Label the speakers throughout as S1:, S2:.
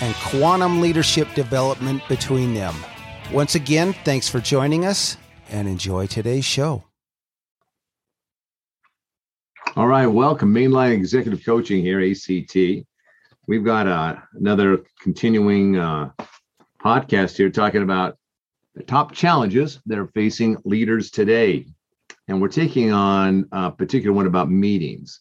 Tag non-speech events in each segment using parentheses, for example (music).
S1: and quantum leadership development between them. Once again, thanks for joining us and enjoy today's show.
S2: All right, welcome. Mainline Executive Coaching here, ACT. We've got uh, another continuing uh, podcast here talking about the top challenges that are facing leaders today. And we're taking on a particular one about meetings.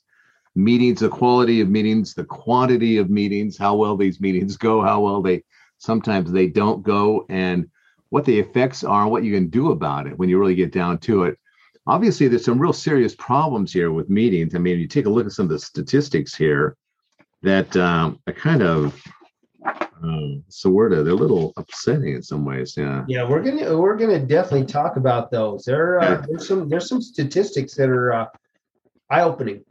S2: Meetings, the quality of meetings, the quantity of meetings, how well these meetings go, how well they sometimes they don't go, and what the effects are, what you can do about it when you really get down to it. Obviously, there's some real serious problems here with meetings. I mean, you take a look at some of the statistics here that um, are kind of um, so word they're a little upsetting in some ways. Yeah.
S1: Yeah, we're gonna we're gonna definitely talk about those. There uh, yeah. there's some there's some statistics that are uh, eye opening.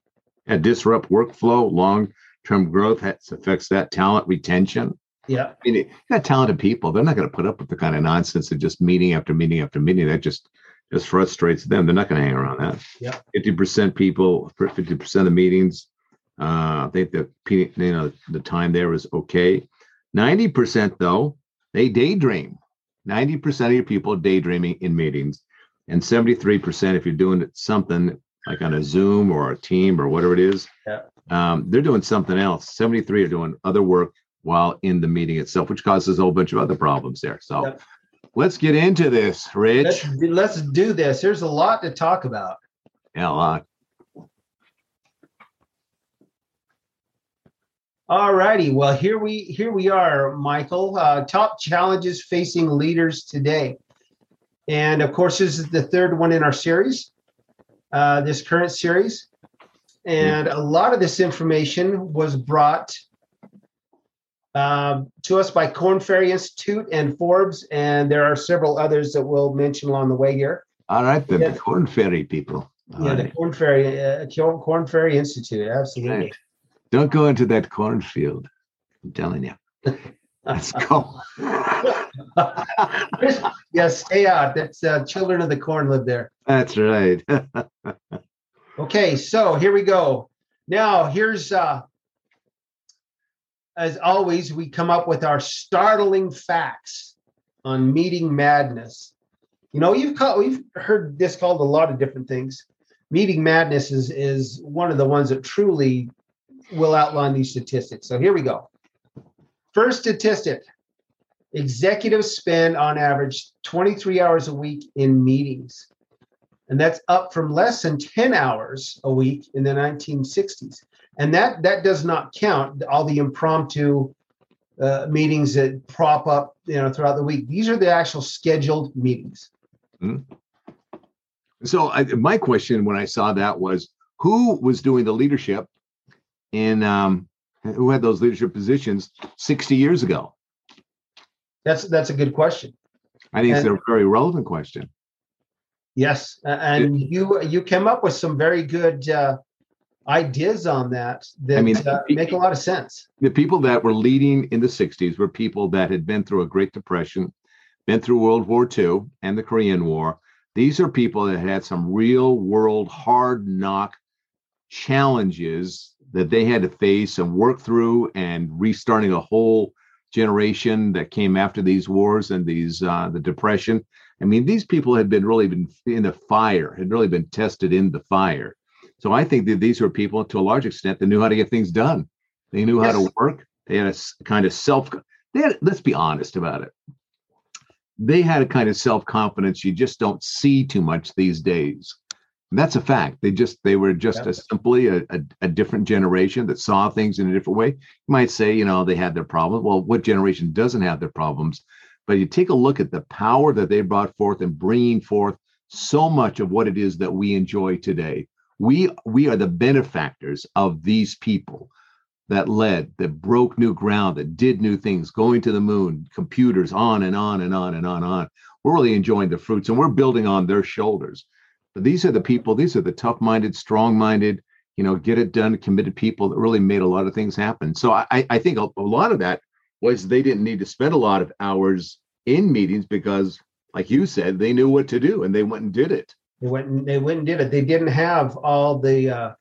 S2: And disrupt workflow, long term growth has, affects that talent retention.
S1: Yeah. I
S2: mean, you got talented people. They're not going to put up with the kind of nonsense of just meeting after meeting after meeting. That just just frustrates them. They're not going to hang around that.
S1: Yeah.
S2: Fifty percent people, fifty percent of meetings. Uh, I think the you know the time there was okay. Ninety percent though, they daydream. Ninety percent of your people daydreaming in meetings, and seventy-three percent if you're doing something like on a Zoom or a team or whatever it is.
S1: Yeah.
S2: Um, they're doing something else. Seventy-three are doing other work while in the meeting itself, which causes a whole bunch of other problems there. So let's get into this, Rich.
S1: Let's, let's, do this. There's a lot to talk about.
S2: Yeah, a lot.
S1: All righty. Well, here we here we are, Michael. Uh, top challenges facing leaders today, and of course, this is the third one in our series, uh, this current series, and a lot of this information was brought um, to us by Korn Ferry Institute and Forbes, and there are several others that we'll mention along the way here.
S2: All right, the, yeah. the Korn Ferry people.
S1: All yeah, right. the Korn Ferry, uh, Korn Ferry Institute, absolutely. Right.
S2: Don't go into that cornfield. I'm telling you. (laughs) Let's go.
S1: yeah, stay out. That's uh, children of the corn live there.
S2: That's right. (laughs)
S1: okay, so here we go. Now here's uh, as always, we come up with our startling facts on meeting madness. You know, you've called, we've heard this called a lot of different things. Meeting madness is is one of the ones that truly will outline these statistics. So here we go. First statistic: executives spend on average 23 hours a week in meetings, and that's up from less than 10 hours a week in the 1960s and that that does not count all the impromptu uh, meetings that prop up you know throughout the week. These are the actual scheduled meetings. Mm-hmm.
S2: so I, my question when i saw that was who was doing the leadership in um, who had those leadership positions 60 years ago
S1: that's that's a good question
S2: i think and, it's a very relevant question
S1: yes and you you came up with some very good uh, ideas on that that I mean, uh, make a lot of sense.
S2: The people that were leading in the 60s were people that had been through a Great Depression, been through World War II and the Korean War. These are people that had some real world hard knock challenges that they had to face and work through and restarting a whole generation that came after these wars and these uh, the depression i mean these people had been really been in the fire had really been tested in the fire so I think that these were people, to a large extent, that knew how to get things done. They knew yes. how to work. They had a kind of self they had, let's be honest about it. They had a kind of self confidence you just don't see too much these days. And that's a fact. They just they were just a, simply a, a, a, different generation that saw things in a different way. You might say, you know, they had their problems. Well, what generation doesn't have their problems? But you take a look at the power that they brought forth and bringing forth so much of what it is that we enjoy today. We we are the benefactors of these people that led, that broke new ground, that did new things, going to the moon, computers, on and on and on and on and on. We're really enjoying the fruits and we're building on their shoulders. But these are the people, these are the tough minded, strong minded, you know, get it done, committed people that really made a lot of things happen. So I, I think a, a lot of that was they didn't need to spend a lot of hours in meetings because, like you said, they knew what to do and they went and did it.
S1: They went and they went and did it. They didn't have all the uh,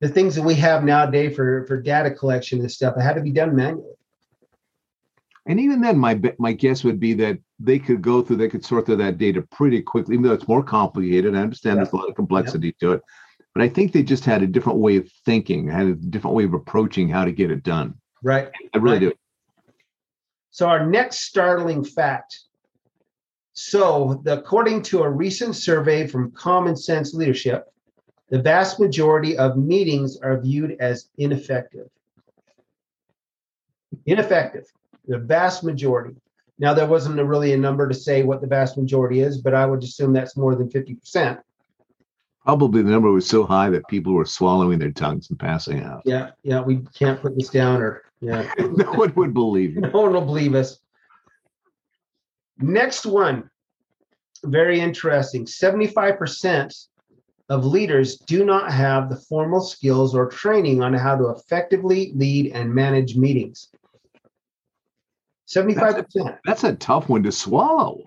S1: the things that we have nowadays for for data collection and stuff. It had to be done manually.
S2: And even then, my my guess would be that they could go through, they could sort through that data pretty quickly, even though it's more complicated. I understand yeah. there's a lot of complexity yeah. to it, but I think they just had a different way of thinking, had a different way of approaching how to get it done.
S1: Right.
S2: I really
S1: right.
S2: do.
S1: So our next startling fact. So, the, according to a recent survey from Common Sense Leadership, the vast majority of meetings are viewed as ineffective. Ineffective. The vast majority. Now, there wasn't a really a number to say what the vast majority is, but I would assume that's more than 50%.
S2: Probably the number was so high that people were swallowing their tongues and passing out.
S1: Yeah, yeah, we can't put this down or, yeah. (laughs)
S2: no one would believe (laughs)
S1: No one will believe us. Next one, very interesting. 75% of leaders do not have the formal skills or training on how to effectively lead and manage meetings. 75%.
S2: That's a, that's a tough one to swallow.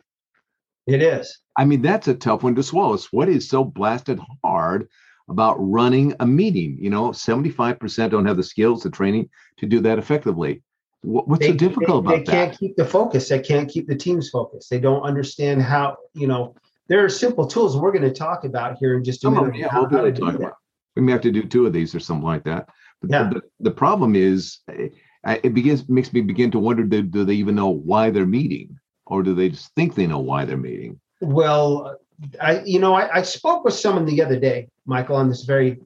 S1: It is.
S2: I mean, that's a tough one to swallow. It's what is so blasted hard about running a meeting? You know, 75% don't have the skills, the training to do that effectively. What's they, so difficult
S1: they,
S2: about
S1: that? They can't keep the focus. They can't keep the team's focus. They don't understand how, you know, there are simple tools we're going to talk about here in just a minute.
S2: yeah, we'll do talk about. We may have to do two of these or something like that. But
S1: yeah.
S2: the, the problem is, eh, it begins makes me begin to wonder: do, do they even know why they're meeting, or do they just think they know why they're meeting?
S1: Well, I you know I, I spoke with someone the other day, Michael, on this very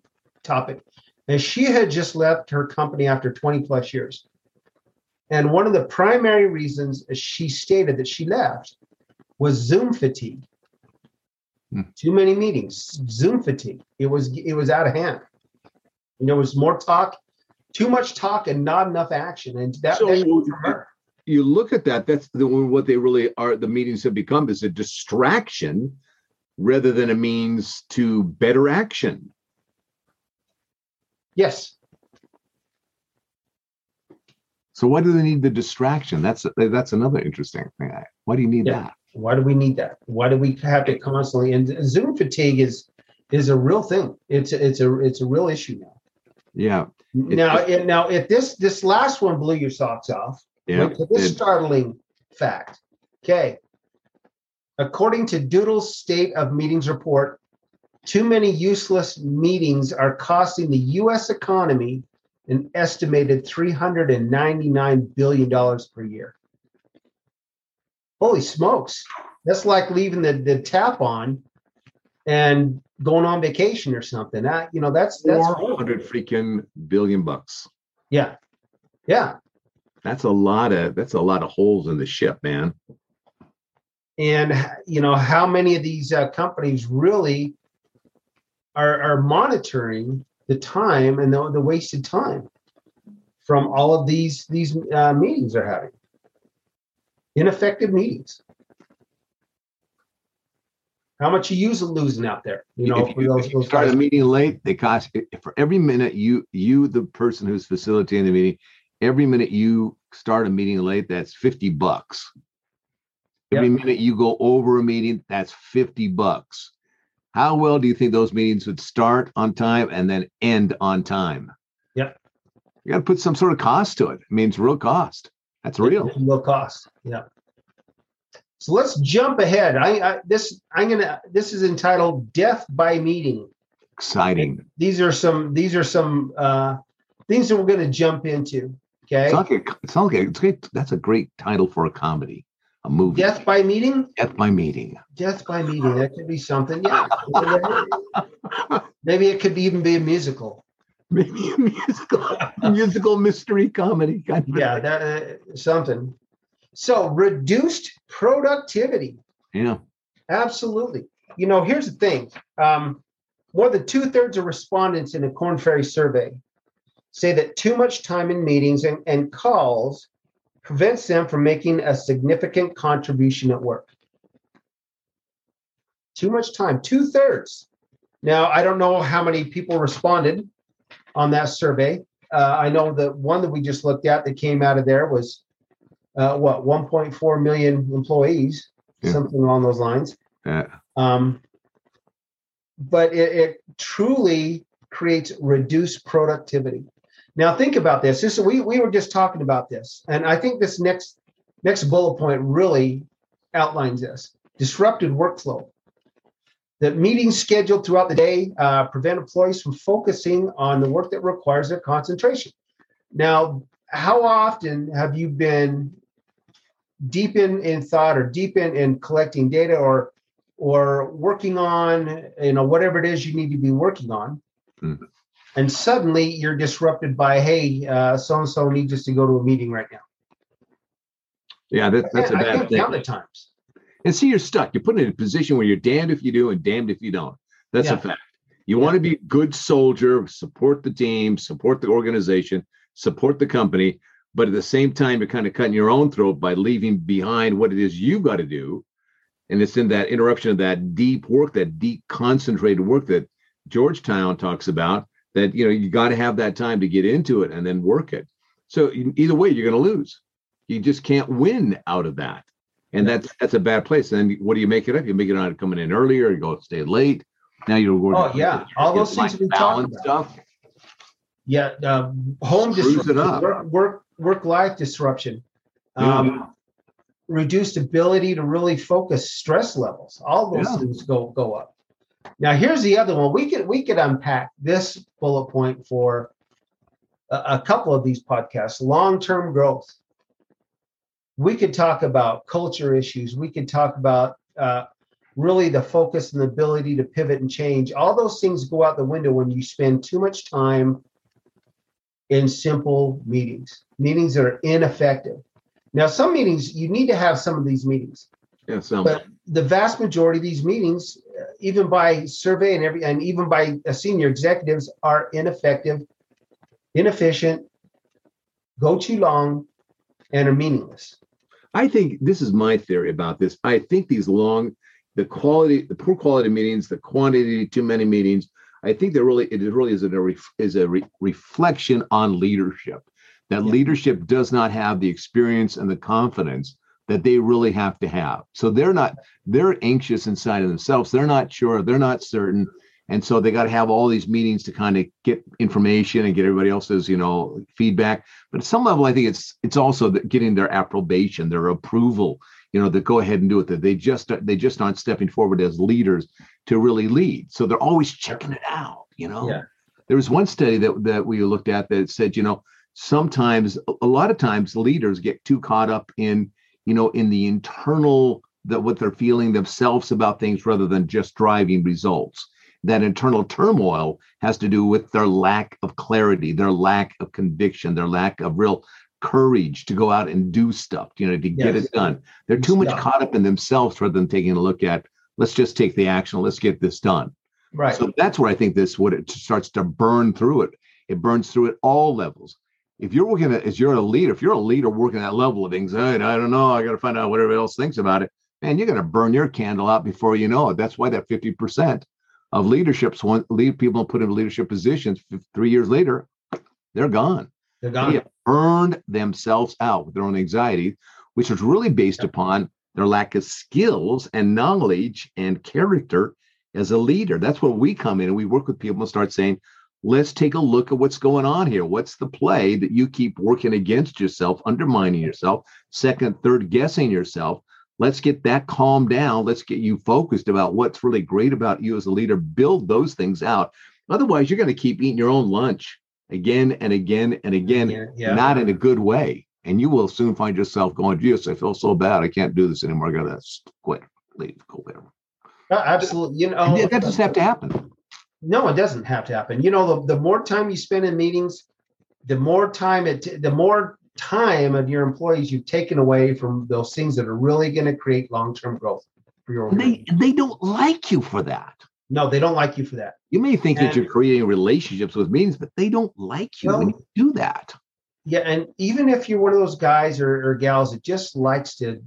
S1: topic, and she had just left her company after 20 plus years. And one of the primary reasons she stated that she left was Zoom fatigue. Hmm. Too many meetings, Zoom fatigue. It was it was out of hand. And there was more talk, too much talk, and not enough action. And that, so
S2: that you look at that. That's the, what they really are. The meetings have become is a distraction rather than a means to better action.
S1: Yes.
S2: So why do they need the distraction? That's that's another interesting thing. Why do you need yeah. that?
S1: Why do we need that? Why do we have to constantly? And Zoom fatigue is is a real thing. It's it's a it's a real issue now.
S2: Yeah.
S1: Now, it, now, if this this last one blew your socks off,
S2: yeah,
S1: this it, startling fact. Okay. According to Doodle's State of Meetings report, too many useless meetings are costing the U.S. economy an estimated $399 billion per year holy smokes, that's like leaving the, the tap on and going on vacation or something. That you know, that's that's
S2: 400 freaking billion bucks.
S1: Yeah. Yeah.
S2: That's a lot of that's a lot of holes in the ship, man.
S1: And you know, how many of these uh, companies really are are monitoring the time and the, the wasted time from all of these these uh, meetings they're having? ineffective meetings. How much you use losing out there? You know,
S2: if you, those, if you start guys. a meeting late, they cost for every minute you you the person who's facilitating the meeting, every minute you start a meeting late, that's 50 bucks. Every yep. minute you go over a meeting, that's 50 bucks. How well do you think those meetings would start on time and then end on time?
S1: Yep.
S2: You got to put some sort of cost to it. I mean, it's real cost. That's real.
S1: Real cost. Yeah. So let's jump ahead. I, I this I'm gonna this is entitled "Death by Meeting."
S2: Exciting.
S1: These are some these are some uh, things that we're going to jump into.
S2: Okay. It's like a, it's like a, it's great. That's a great title for a comedy, a movie.
S1: Death by meeting.
S2: Death by meeting.
S1: Death by meeting. That could be something. Yeah. (laughs) Maybe it could even be a musical.
S2: Maybe a musical, musical mystery comedy.
S1: Kind of yeah, that uh, something. So reduced productivity.
S2: Yeah.
S1: Absolutely. You know, here's the thing. Um, more than two thirds of respondents in a Korn Ferry survey say that too much time in meetings and, and calls prevents them from making a significant contribution at work. Too much time, two thirds. Now, I don't know how many people responded on that survey. Uh, I know the one that we just looked at that came out of there was uh, what 1.4 million employees, yeah. something along those lines.
S2: Yeah.
S1: Um, but it, it truly creates reduced productivity. Now think about this. This we we were just talking about this, and I think this next next bullet point really outlines this disrupted workflow. That meetings scheduled throughout the day uh, prevent employees from focusing on the work that requires their concentration. Now, how often have you been deep in, in thought or deep in, in collecting data or or working on you know whatever it is you need to be working on. Mm and suddenly you're disrupted by hey so and so needs us to go to a meeting right now.
S2: Yeah that, that's a bad I thing.
S1: count the times.
S2: And see you're stuck. You're put in a position where you're damned if you do and damned if you don't. That's yeah. a fact. You yeah. want to be a good soldier support the team support the organization support the company but at the same time you're kind of cutting your own throat by leaving behind what it is you've got to do. And it's in that interruption of that deep work that deep concentrated work that georgetown talks about that you know you got to have that time to get into it and then work it. So either way you're going to lose. You just can't win out of that. And that's that's a bad place. And what do you make it up you make it out of coming in earlier you go stay late. Now you're
S1: going oh yeah. all those things we talked about. stuff yeah uh, home disruption work, work work life disruption um, yeah. reduced ability to really focus stress levels all those yeah. things go go up now here's the other one. We could we could unpack this bullet point for a, a couple of these podcasts. Long-term growth. We could talk about culture issues. We could talk about uh, really the focus and the ability to pivot and change. All those things go out the window when you spend too much time in simple meetings, meetings that are ineffective. Now, some meetings you need to have some of these meetings.
S2: Yeah, some.
S1: But the vast majority of these meetings, uh, even by survey and every, and even by uh, senior executives, are ineffective, inefficient, go too long, and are meaningless.
S2: I think this is my theory about this. I think these long, the quality, the poor quality meetings, the quantity, too many meetings. I think that really it really is a is a re- reflection on leadership. That yeah. leadership does not have the experience and the confidence that they really have to have. So they're not, they're anxious inside of themselves. They're not sure, they're not certain. And so they got to have all these meetings to kind of get information and get everybody else's, you know, feedback. But at some level, I think it's it's also getting their approbation, their approval, you know, to go ahead and do it. That they just they just aren't stepping forward as leaders to really lead. So they're always checking it out, you know. Yeah. There was one study that that we looked at that said, you know, sometimes a lot of times leaders get too caught up in you know, in the internal that what they're feeling themselves about things rather than just driving results. That internal turmoil has to do with their lack of clarity, their lack of conviction, their lack of real courage to go out and do stuff, you know, to yes. get it done. They're too much caught up in themselves rather than taking a look at, let's just take the action, let's get this done.
S1: Right.
S2: So that's where I think this what it starts to burn through it. It burns through at all levels if you're working at, as you're a leader, if you're a leader working that level of anxiety, I don't know, I got to find out what everybody else thinks about it. Man, you're going to burn your candle out before you know it. That's why that 50% of leaderships want lead people put in leadership positions three years later, they're gone.
S1: They're gone. They
S2: burned themselves out with their own anxiety, which was really based upon their lack of skills and knowledge and character as a leader. That's where we come in and we work with people and start saying, let's take a look at what's going on here. What's the play that you keep working against yourself, undermining yourself, second, third guessing yourself? Let's get that calmed down. Let's get you focused about what's really great about you as a leader. Build those things out. Otherwise, you're going to keep eating your own lunch. Again and again and again,
S1: Yeah, yeah.
S2: not in a good way. And you will soon find yourself going, "Jesus, I feel so bad. I can't do this anymore. I gotta quit, leave, go whatever.
S1: Absolutely. You know,
S2: that doesn't have to happen.
S1: No, it doesn't have to happen. You know, the, the more time you spend in meetings, the more time it, the more time of your employees you've taken away from those things that are really going to create long-term growth for your
S2: they they don't like you for that.
S1: No, they don't like you for that.
S2: You may think that you're creating relationships with meetings, but they don't like you when you do that.
S1: Yeah, and even if you're one of those guys or, or gals that just likes to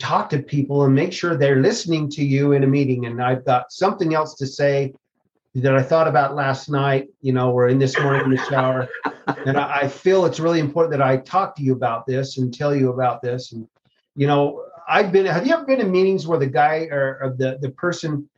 S1: talk to people and make sure they're listening to you in a meeting, and I've got something else to say that I thought about last night, you know, or in this morning in the shower, and I, I feel it's really important that I talk to you about this and tell you about this. And you know, I've been. Have you ever been in meetings where the guy or, or the the person,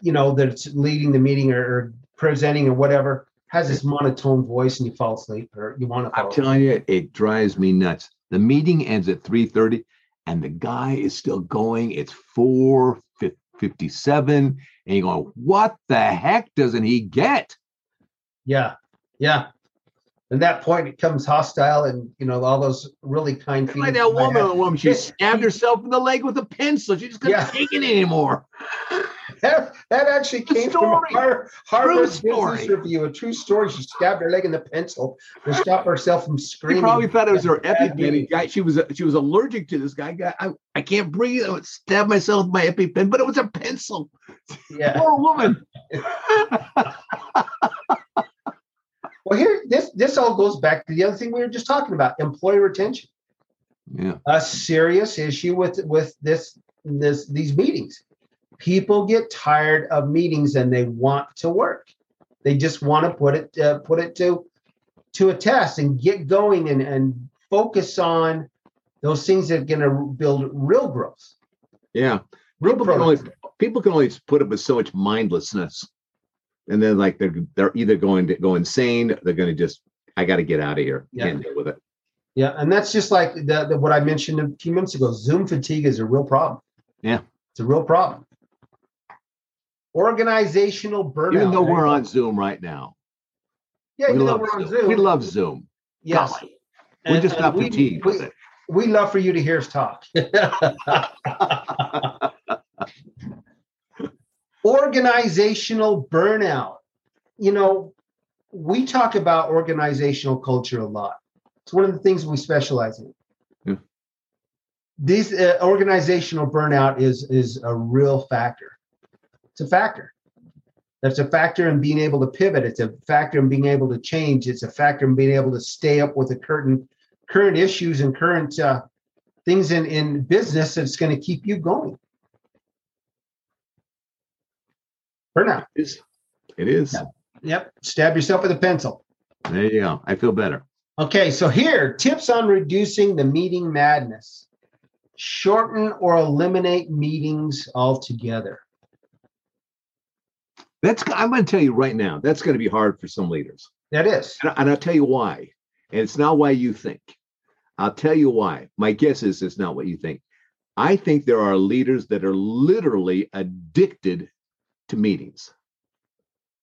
S1: you know, that's leading the meeting or, or presenting or whatever has this monotone voice and you fall asleep or you want to fall
S2: I'm
S1: asleep?
S2: telling you, it drives me nuts. The meeting ends at 3:30 and the guy is still going. It's 4:57 and you go, "What the heck doesn't he get?"
S1: Yeah, yeah. And that point, it comes hostile, and you know all those really kind
S2: Like that woman, the woman, she (laughs) stabbed herself in the leg with a pencil. She just couldn't
S1: Yeah.
S2: take it anymore.
S1: That, that actually came from
S2: story.
S1: Har- Harvard
S2: story.
S1: Business Review, a true story. She stabbed her leg in the pencil to stop herself from
S2: She
S1: screaming.
S2: probably thought it was her EpiPen. Guy, she was uh, she was allergic to this guy. guy I, I can't breathe. I would stab myself with my EpiPen, but it was a pencil.
S1: Yeah. (laughs)
S2: Poor woman. (laughs)
S1: Well, here, this this all goes back to the other thing we were just talking about: employee retention.
S2: yeah.
S1: a serious issue with with this this these meetings. People get tired of meetings and they want to work. They just want to put it uh, put it to to a test and get going and and focus on those things that are going to build real growth.
S2: Yeah.
S1: Real
S2: People can only people can only put up with so much mindlessness. And then like they're they're either going to go insane, they're gonna just I gotta get out of here.
S1: Yeah.
S2: Can't deal with it.
S1: Yeah, and that's just like the, the what I mentioned a few minutes ago. Zoom fatigue is a real problem.
S2: Yeah.
S1: it's a real problem. Organizational burnout.
S2: Even though we're on Zoom right now.
S1: yeah,
S2: we
S1: even though
S2: love
S1: we're on
S2: Zoom.
S1: Zoom,
S2: We love Zoom.
S1: yes.
S2: Golly. We're
S1: And-
S2: just
S1: and
S2: not
S1: we-
S2: fatigued
S1: we-
S2: with it.
S1: we love for you to hear us talk. (laughs) Organizational burnout. You know, we talk about organizational culture a lot. It's one of the things we specialize in.
S2: Yeah.
S1: This uh, organizational burnout is is a real factor. It's a factor. That's a factor in being able to pivot. It's a factor in being able to change. It's a factor in being able to stay up with the current current issues and current uh, things in in business that's going to keep you going. Burnout.
S2: It is. It is.
S1: Yeah. Yep. Stab yourself with a pencil.
S2: There you go. I feel better.
S1: Okay, so here tips on reducing the meeting madness. Shorten or eliminate meetings altogether.
S2: That's I'm gonna tell you right now, that's gonna be hard for some leaders.
S1: That is.
S2: And, and I'll tell you why. And it's not why you think. I'll tell you why. My guess is it's not what you think. I think there are leaders that are literally addicted to meetings.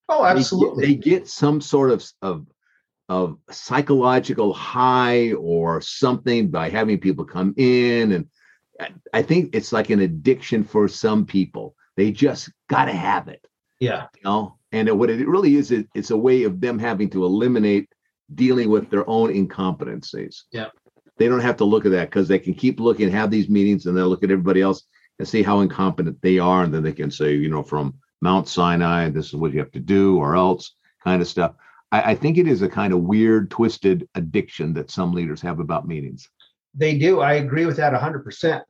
S1: Oh, absolutely.
S2: They get, some sort of, of of psychological high or something by having people come in. And I- I think it's like an addiction for some people. They just gotta have it
S1: yeah.
S2: you know and what it really is it, it's a way of them having to eliminate dealing with their own incompetencies
S1: Yeah.
S2: they don't have to look at that because they can keep looking have these meetings and they'll look at everybody else and see how incompetent they are and then they can say you know from mount sinai this is what you have to do or else kind of stuff I, I think it is a kind of weird twisted addiction that some leaders have about meetings
S1: They do. I agree with that 100%.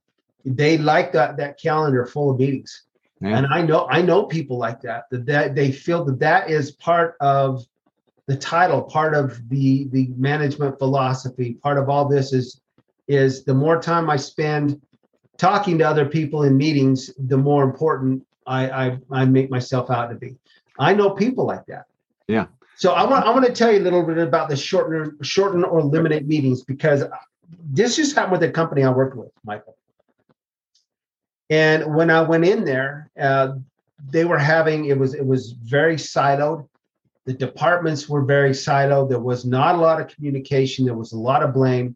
S1: They like that that calendar full of meetings.
S2: Yeah.
S1: And I know I know people like that that, that they feel that that is part of the title, part of the the management philosophy, part of all this is is the more time I spend talking to other people in meetings, the more important I I, I make myself out to be. I know people like that.
S2: Yeah.
S1: So I want I want to tell you a little bit about the shorten shorten or eliminate meetings because this just happened with a company I worked with, Michael. And when I went in there, uh, they were having it was it was very siloed. The departments were very siloed. There was not a lot of communication. There was a lot of blame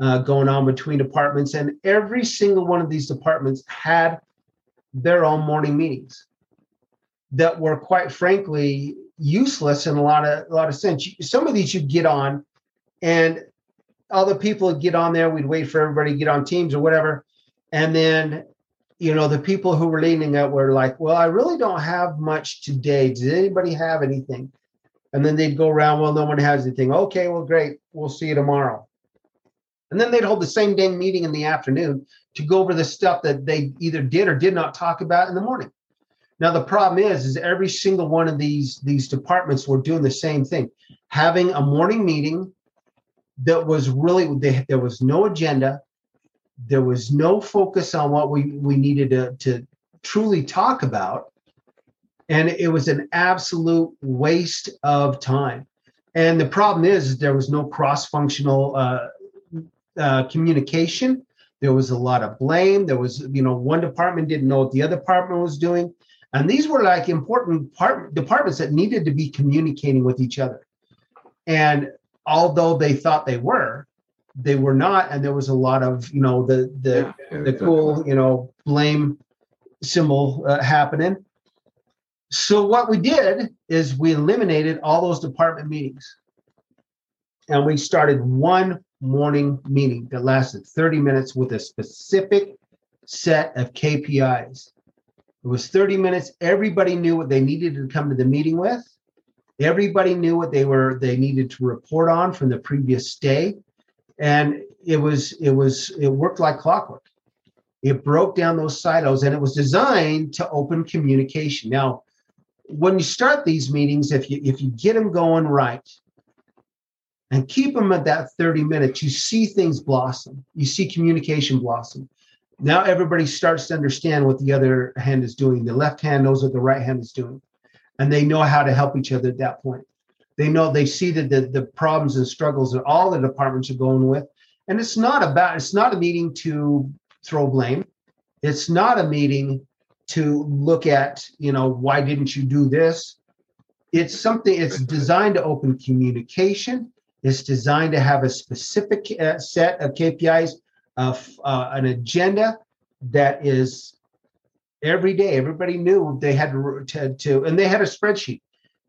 S1: uh, going on between departments, and every single one of these departments had their own morning meetings that were quite frankly useless in a lot of a lot of sense. Some of these you'd get on, and other people would get on there. We'd wait for everybody to get on teams or whatever, and then you know the people who were leading it were like, "Well, I really don't have much today. Does anybody have anything?" And then they'd go around, "Well, no one has anything." Okay, well, great. We'll see you tomorrow. And then they'd hold the same dang meeting in the afternoon to go over the stuff that they either did or did not talk about in the morning. Now the problem is, is every single one of these these departments were doing the same thing, having a morning meeting that was really they, there was no agenda, there was no focus on what we we needed to to truly talk about, and it was an absolute waste of time. And the problem is, there was no cross functional uh, uh, communication. There was a lot of blame. There was, you know, one department didn't know what the other department was doing. And these were like important part, departments that needed to be communicating with each other. And although they thought they were, they were not. And there was a lot of, you know, the the yeah, the cool, you know, blame symbol uh, happening. So what we did is we eliminated all those department meetings, and we started one morning meeting that lasted 30 minutes with a specific set of KPIs. It was 30 minutes. Everybody knew what they needed to come to the meeting with. Everybody knew what they were they needed to report on from the previous day. And it was it was it worked like clockwork. It broke down those silos and it was designed to open communication. Now, when you start these meetings, if you if you get them going right, and keep them at that 30 minutes, you see things blossom. You see communication blossom. Now everybody starts to understand what the other hand is doing. The left hand knows what the right hand is doing, and they know how to help each other at that point. They know they see that the, the problems and struggles that all the departments are going with. And it's not about, it's not a meeting to throw blame. It's not a meeting to look at, you know, why didn't you do this? It's something, it's designed to open communication it's designed to have a specific uh, set of KPIs, of uh, an agenda that is every day. Everybody knew they had to, to, and they had a spreadsheet.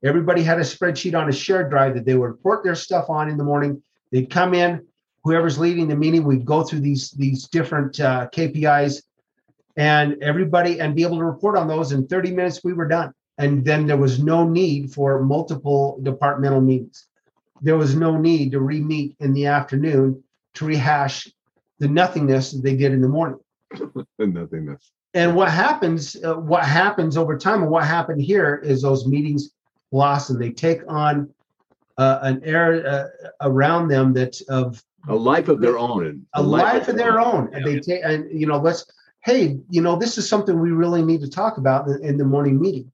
S1: Everybody had a spreadsheet on a shared drive that they would report their stuff on in the morning. They'd come in, whoever's leading the meeting, we'd go through these these different uh, KPIs, and everybody and be able to report on those in 30 minutes. We were done, and then there was no need for multiple departmental meetings there was no need to re-meet in the afternoon to rehash the nothingness that they did in the morning. (laughs)
S2: the nothingness.
S1: And what happens, uh, what happens over time, and what happened here is those meetings blossom. They take on uh, an air uh, around them that of
S2: a life of their own.
S1: A, life, life, of their own. Yeah. And they take, and you know, let's, hey, you know, this is something we really need to talk about in, in the morning meeting.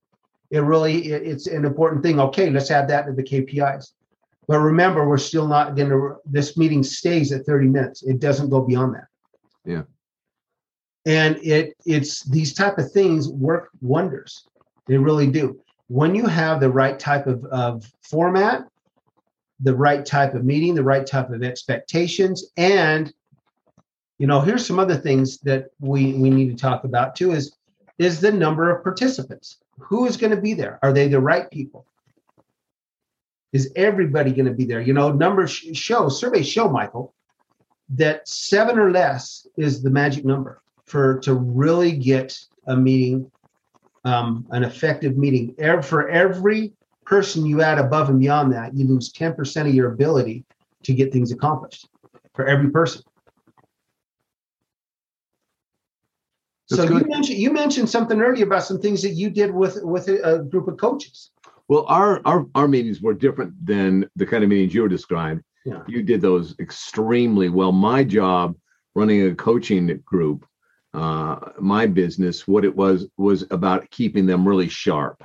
S1: It really, it, it's an important thing. Okay, let's add that to the KPIs. But remember, we're still not going to, this meeting stays at 30 minutes. It doesn't go beyond that.
S2: Yeah.
S1: And it it's these type of things work wonders. They really do. When you have the right type of, of format, the right type of meeting, the right type of expectations, and you know, here's some other things that we we need to talk about too is is the number of participants. Who is going to be there? Are they the right people? is everybody going to be there? You know, numbers show, surveys show, Michael, that seven or less is the magic number for to really get a meeting, um, an effective meeting. For every person you add above and beyond that, you lose 10% of your ability to get things accomplished for every person. That's so good. you mentioned you mentioned something earlier about some things that you did with with a, a group of coaches.
S2: Well, our, our our meetings were different than the kind of meetings you were describing. Yeah. You did those extremely well. My job running a coaching group, uh, my business, what it was was about keeping them really sharp.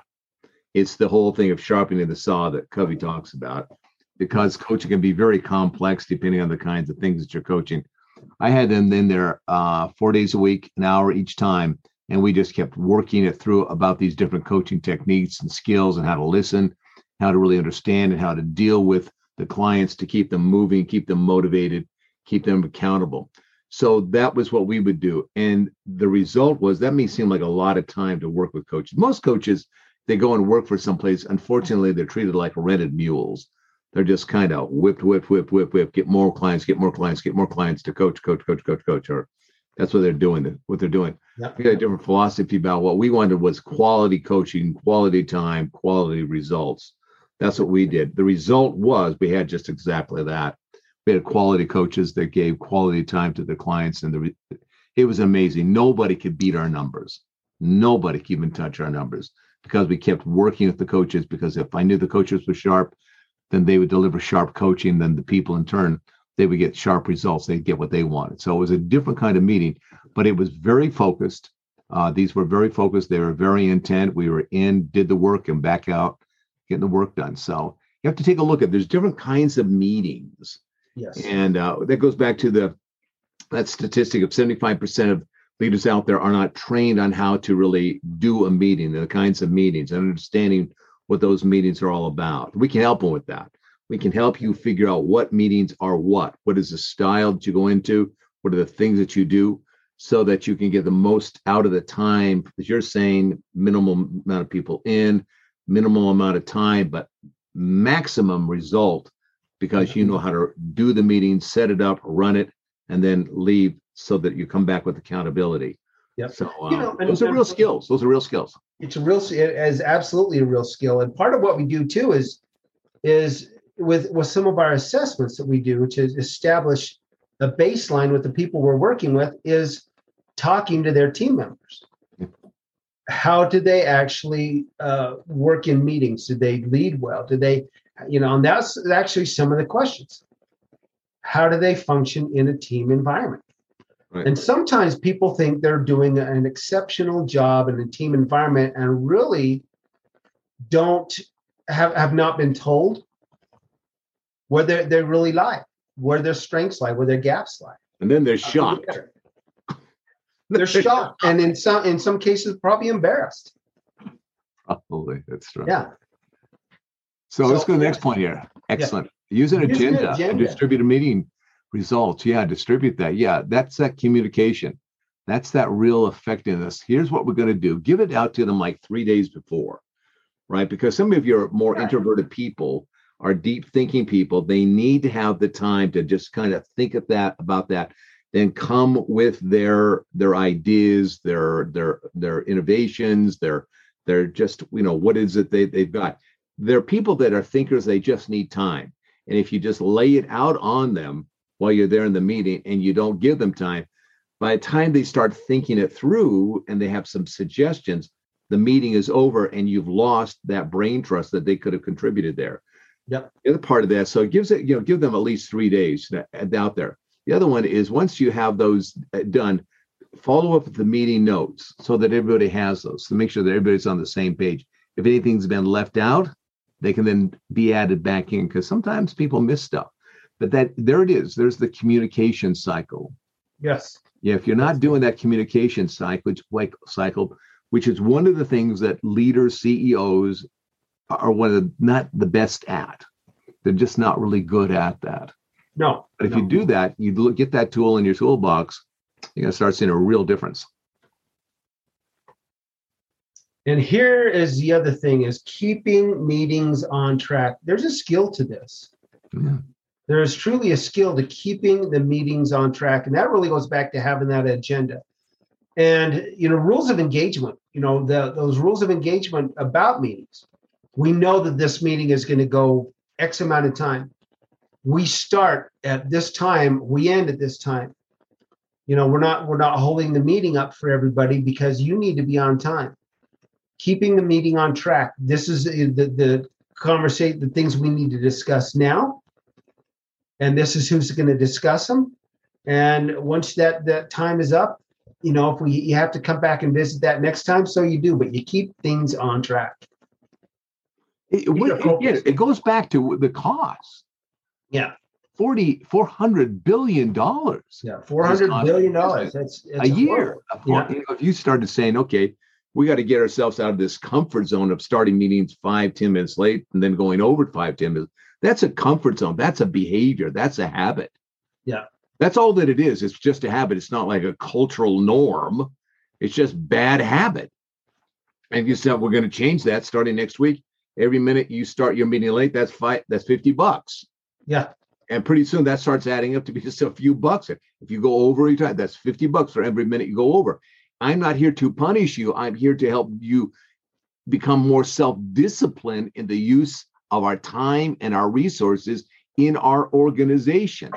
S2: It's the whole thing of sharpening the saw that Covey talks about, because coaching can be very complex depending on the kinds of things that you're coaching. I had them in there uh, four days a week, an hour each time, and we just kept working it through about these different coaching techniques and skills and how to listen how to really understand and how to deal with the clients to keep them moving, keep them motivated, keep them accountable. So that was what we would do. And the result was that may seem like a lot of time to work with coaches. Most coaches, they go and work for someplace. Unfortunately, they're treated like rented mules. They're just kind of whipped, whip, whip, whip, whip, get more clients, get more clients, get more clients to coach, coach, coach, coach, coach. Or that's what they're doing. What they're doing.
S1: Yep.
S2: We got a different philosophy about what we wanted was quality coaching, quality time, quality results. That's what we did. The result was we had just exactly that we had quality coaches that gave quality time to the clients and the it was amazing. Nobody could beat our numbers. Nobody could even touch our numbers because we kept working with the coaches because if i knew the coaches were sharp then they would deliver sharp coaching then the people in turn. They would get sharp results. They'd get what they wanted. So it was a different kind of meeting but it was very focused. Uh, these were very focused. They were very intent. We were in did the work and back out getting the work done. So you have to take a look at there's different kinds of meetings
S1: Yes.
S2: and uh, that goes back to the that statistic of 75% of leaders out there are not trained on how to really do a meeting, the kinds of meetings, and understanding what those meetings are all about. We can help them with that. We can help you figure out what meetings are what. What is the style that you go into? What are the things that you do so that you can get the most out of the time? As you're saying, minimum amount of people in, minimal amount of time, but maximum result because you know how to do the meeting, set it up, run it, and then leave so that you come back with accountability.
S1: Yep.
S2: So um,
S1: You know, and-
S2: those are real skills. Those are real skills.
S1: it's a real it is absolutely a real skill and part of what we do too is is with with some of our assessments that we do to establish a baseline with the people we're working with is talking to their team members how did they actually uh, work in meetings did they lead well did they you know and that's actually some of the questions how do they function in a team environment
S2: Right.
S1: and sometimes people think they're doing an exceptional job in a team environment and really don't have, have not been told where they they really lie, where their strengths lie, where their gaps lie.
S2: and then they're shocked.
S1: They're shocked. And in some in some cases probably embarrassed.
S2: Probably that's right.
S1: Yeah.
S2: So, let's go to the next point here. Excellent. Use an
S1: Use an
S2: agenda, and
S1: agenda.
S2: distribute a meeting results. Yeah, distribute that. Yeah, that's that communication. That's that real effectiveness. Here's what we're going to do. Give it out to them like three days before, right? Because some of your more introverted people are deep thinking people. They need to have the time to just kind of think of that about that, then come with their their ideas, their their their innovations, their their just you know what is it they they've got. They're people that are thinkers. They just need time. And if you just lay it out on them while you're there in the meeting and you don't give them time, by the time they start thinking it through and they have some suggestions, the meeting is over and you've lost that brain trust that they could have contributed there.
S1: Yep.
S2: The other part of that, so it gives it, you know, give them at least three days out there. The other one is once you have those uh, done, follow up with the meeting notes so that everybody has those to make sure that everybody's on the same page. If anything's been left out, they can then be added back in because sometimes people miss stuff. But that there it is. There's the communication cycle.
S1: Yes.
S2: Yeah, if you're not doing that communication cycle, like cycle, which is one of the things that leaders, CEOs are one of the not the best at. They're just not really good at that.
S1: No.
S2: But if
S1: no.
S2: you do that, you look, get that tool in your toolbox, you're gonna start seeing a real difference.
S1: And here is the other thing is keeping meetings on track. There's a skill to this.
S2: Yeah.
S1: There is truly a skill to keeping the meetings on track. And that really goes back to having that agenda. And you know, rules of engagement, you know, the those rules of engagement about meetings. We know that this meeting is going to go X amount of time. We start at this time, we end at this time. You know, we're not we're not holding the meeting up for everybody because you need to be on time keeping the meeting on track. This is the the conversation, the things we need to discuss now, and this is who's going to discuss them. And once that that time is up, you know, if we you have to come back and visit that next time, so you do. But you keep things on track.
S2: It,
S1: Yeah,
S2: it goes back to the cost.
S1: Yeah.
S2: 40, 400 billion dollars
S1: Yeah, four hundred billion dollars. That's,
S2: a
S1: that's
S2: year.
S1: Yeah.
S2: If you started saying, okay, we got to get ourselves out of this comfort zone of starting meetings five, ten minutes late and then going over five, ten minutes. That's a comfort zone. That's a behavior. That's a habit.
S1: Yeah.
S2: That's all that it is. It's just a habit. It's not like a cultural norm. It's just bad habit. And you said we're going to change that starting next week. Every minute you start your meeting late, that's five, that's 50 bucks.
S1: Yeah.
S2: And pretty soon that starts adding up to be (laughs) just a few bucks. If you go over each time, that's 50 bucks for every minute you go over. I'm not here to punish you. I'm here to help you become more self-disciplined in the use of our time and our resources in our organization.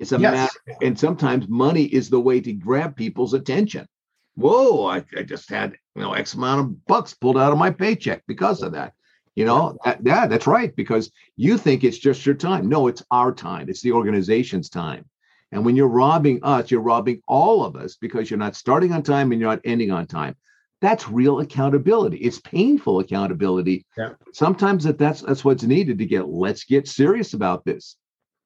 S2: It's a
S1: Yes.
S2: matter, and sometimes money is the way to grab people's attention. Whoa, I, I just had you know X amount of bucks pulled out of my paycheck because of that. You know, that, yeah, that's right. Because you think it's just your time. No, it's our time. It's the organization's time. And when you're robbing us, you're robbing all of us because you're not starting on time and you're not ending on time. That's real accountability. It's painful accountability.
S1: Yeah.
S2: Sometimes that that's that's what's needed to get. Let's get serious about this.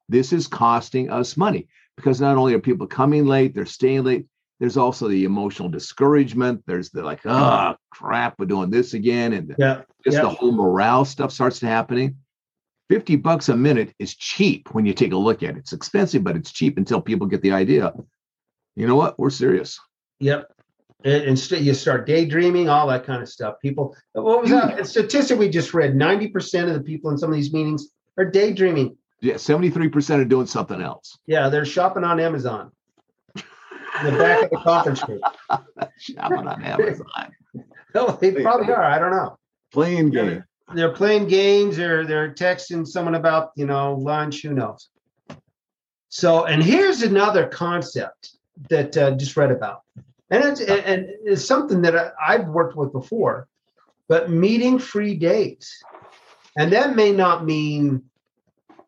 S2: This is costing us money because not only are people coming late, they're staying late. There's also the emotional discouragement. There's the like, oh crap, we're doing this again, and
S1: Yeah.
S2: just
S1: Yeah.
S2: the whole morale stuff starts to happening. 50 bucks a minute is cheap when you take a look at it. It's expensive, but it's cheap until people get the idea. You know what? We're serious.
S1: Yep. And, and st- you start daydreaming, all that kind of stuff. People, what was that a statistic we just read? 90% of the people in some of these meetings are daydreaming.
S2: Yeah, 73% are doing something else.
S1: Yeah, they're shopping on Amazon. In the back of the conference room. (laughs)
S2: Shopping on Amazon. (laughs)
S1: No, they probably are. I don't know.
S2: Playing
S1: Yeah,
S2: game.
S1: They're playing games or they're texting someone about, you know, lunch, who knows. So, and here's another concept that uh, just read about. And it's, and- it's something that I've worked with before, but meeting free days. And that may not mean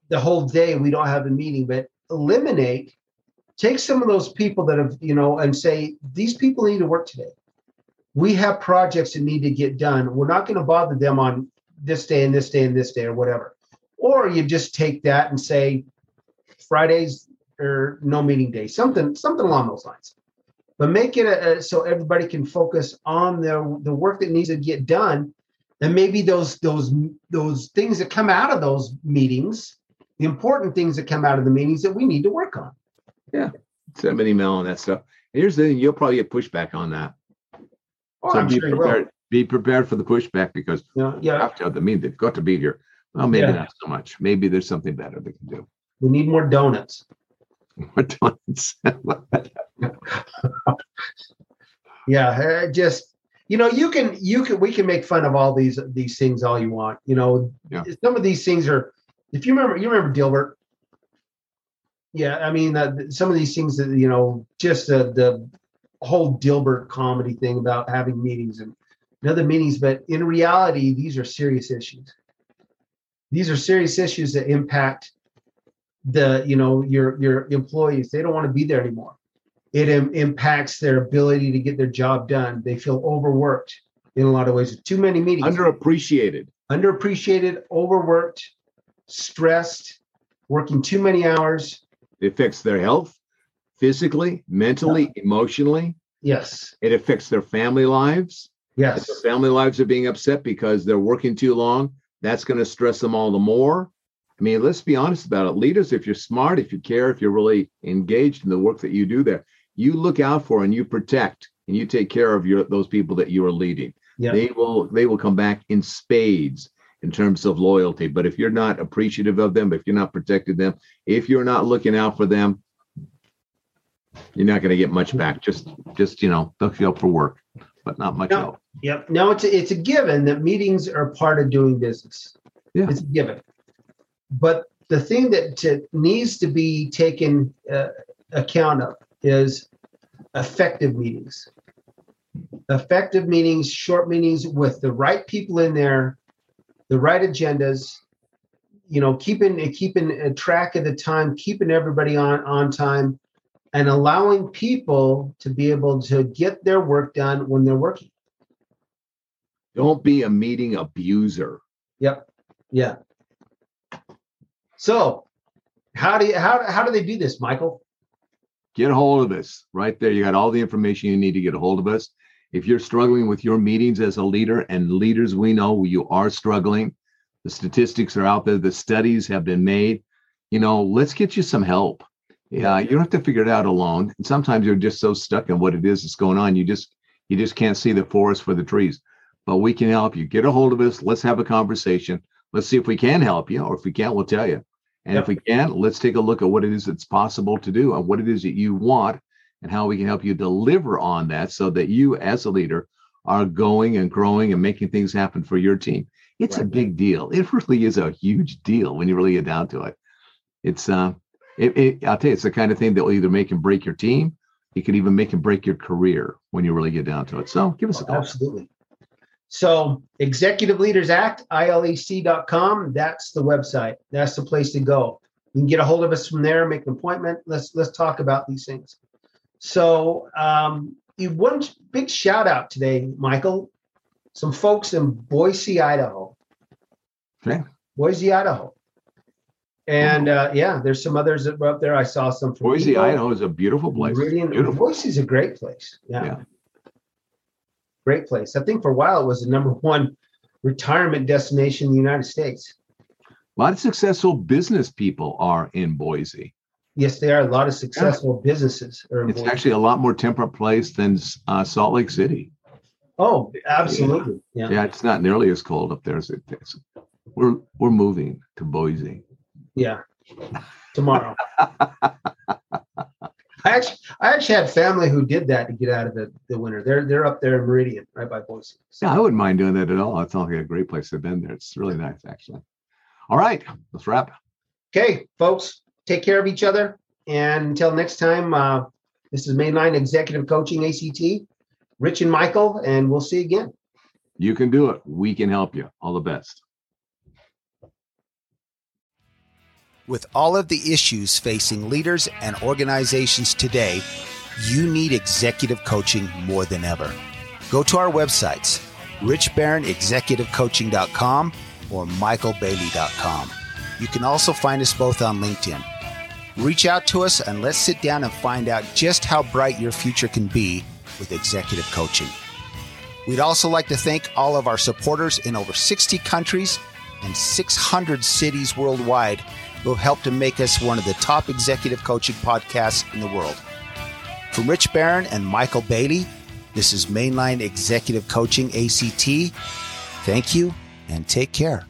S1: the whole day we don't have a meeting, but eliminate, take some of those people that have, you know, and say, these people need to work today. We have projects that need to get done. We're not going to bother them on this day and this day and this day or whatever. Or you just take that and say Fridays or no meeting day, something, something along those lines. But make it a, a- so everybody can focus on the the work that needs to get done, and maybe those those those things that come out of those meetings, the important things that come out of the meetings that we need to work on.
S2: Yeah, send an email and that stuff. Here's the thing you'll probably get pushback on that.
S1: Oh,
S2: so
S1: I'm
S2: be
S1: sure
S2: prepared. Be prepared for the pushback because
S1: Yeah, yeah.
S2: have to have the mean they've got to be here. Well, maybe
S1: Yeah.
S2: not so much. Maybe there's something better they can do.
S1: We need more donuts. (laughs)
S2: What donuts? (laughs)
S1: Yeah, uh, just you know, you can you can we can make fun of all these these things all you want. You know,
S2: Yeah.
S1: some of these things are. If you remember, you remember Dilbert. Yeah, I mean, uh, some of these things that you know, just the the whole Dilbert comedy thing about having meetings and other meetings, but in reality, these are serious issues. These are serious issues that impact the you know your your employees. They don't want to be there anymore it Im- impacts their ability to get their job done. They feel overworked in a lot of ways. Too many meetings,
S2: Underappreciated.
S1: underappreciated, overworked, stressed, working too many hours.
S2: It affects their health, physically, mentally, emotionally.
S1: Yes,
S2: It affects their family lives. If
S1: yes,
S2: their family lives are being upset because they're working too long, that's going to stress them all the more. I mean, let's be honest about it. Leaders, if you're smart, if you care, if you're really engaged in the work that you do there, you look out for and you protect and you take care of your those people that you are leading.
S1: yeah,
S2: They will they will come back in spades in terms of loyalty. But if you're not appreciative of them, if you're not protecting them, if you're not looking out for them, you're not going to get much back. Just just you know, they'll show up for work, but not much
S1: No.
S2: help.
S1: yep. Now it's a, it's a given that meetings are part of doing business.
S2: Yeah.
S1: It's a given. But the thing that to, needs to be taken uh, account of is effective meetings. Effective meetings, short meetings with the right people in there, the right agendas. You know, keeping keeping a track of the time, keeping everybody on on time, and allowing people to be able to get their work done when they're working.
S2: Don't be a meeting abuser.
S1: Yep. Yeah. So, how do you how how do they do this, Michael?
S2: Get a hold of us right there. You got all the information you need to get a hold of us. If you're struggling with your meetings as a leader, and leaders we know you are struggling, the statistics are out there, the studies have been made. You know, let's get you some help. Yeah, you don't have to figure it out alone. And sometimes you're just so stuck in what it is that's going on, you just you just can't see the forest for the trees. But we can help you. Get a hold of us. Let's have a conversation. Let's see if we can help you, or if we can't, we'll tell you. And yep. if we can't, let's take a look at what it is that's possible to do and what it is that you want and how we can help you deliver on that so that you, as a leader, are going and growing and making things happen for your team. It's right. a big deal. It really is a huge deal when you really get down to it. It's uh, it, it, I'll tell you, it's the kind of thing that will either make and break your team. It could even make and break your career when you really get down to it. So give us a call.
S3: Absolutely. So Executive Leaders Act, ILEC.com, that's the website. That's the place to go. You can get a hold of us from there, make an appointment. Let's let's talk about these things. So um, you one big shout out today, Michael. Some folks in Boise, Idaho.
S2: Okay.
S3: Boise, Idaho. And uh, yeah, there's some others that were up there. I saw some
S2: from Boise, people. Idaho is a beautiful place. Meridian, beautiful.
S3: is a great place. Yeah. yeah. Great place. I think for a while it was the number one retirement destination in the United States.
S2: A lot of successful business people are in Boise.
S3: Yes, they are. A lot of successful yeah. businesses
S2: are. it's Boise. actually a lot more temperate place than uh, Salt Lake City.
S3: Oh, absolutely.
S2: Yeah. yeah. it's not nearly as cold up there as it is. We're we're moving to Boise.
S3: Yeah, tomorrow. I actually, I actually had family who did that to get out of the, the winter. They're they're up there in Meridian, right by Boise.
S2: So. Yeah, I wouldn't mind doing that at all. It sounds like a great place to have been there. It's really nice, actually. All right, let's wrap.
S3: Okay, folks, take care of each other. And until next time, uh, this is Mainline Executive Coaching ACT, Rich and Michael, and we'll see you again.
S2: You can do it. We can help you. All the best.
S1: With all of the issues facing leaders and organizations today, you need executive coaching more than ever. Go to our websites, richbarronexecutivecoaching.com or michaelbailey.com. You can also find us both on LinkedIn. Reach out to us and let's sit down and find out just how bright your future can be with executive coaching. We'd also like to thank all of our supporters in over 60 countries and 600 cities worldwide have helped to make us one of the top executive coaching podcasts in the world. From Rich Barron and Michael Bailey, this is Mainline Executive Coaching ACT. Thank you and take care.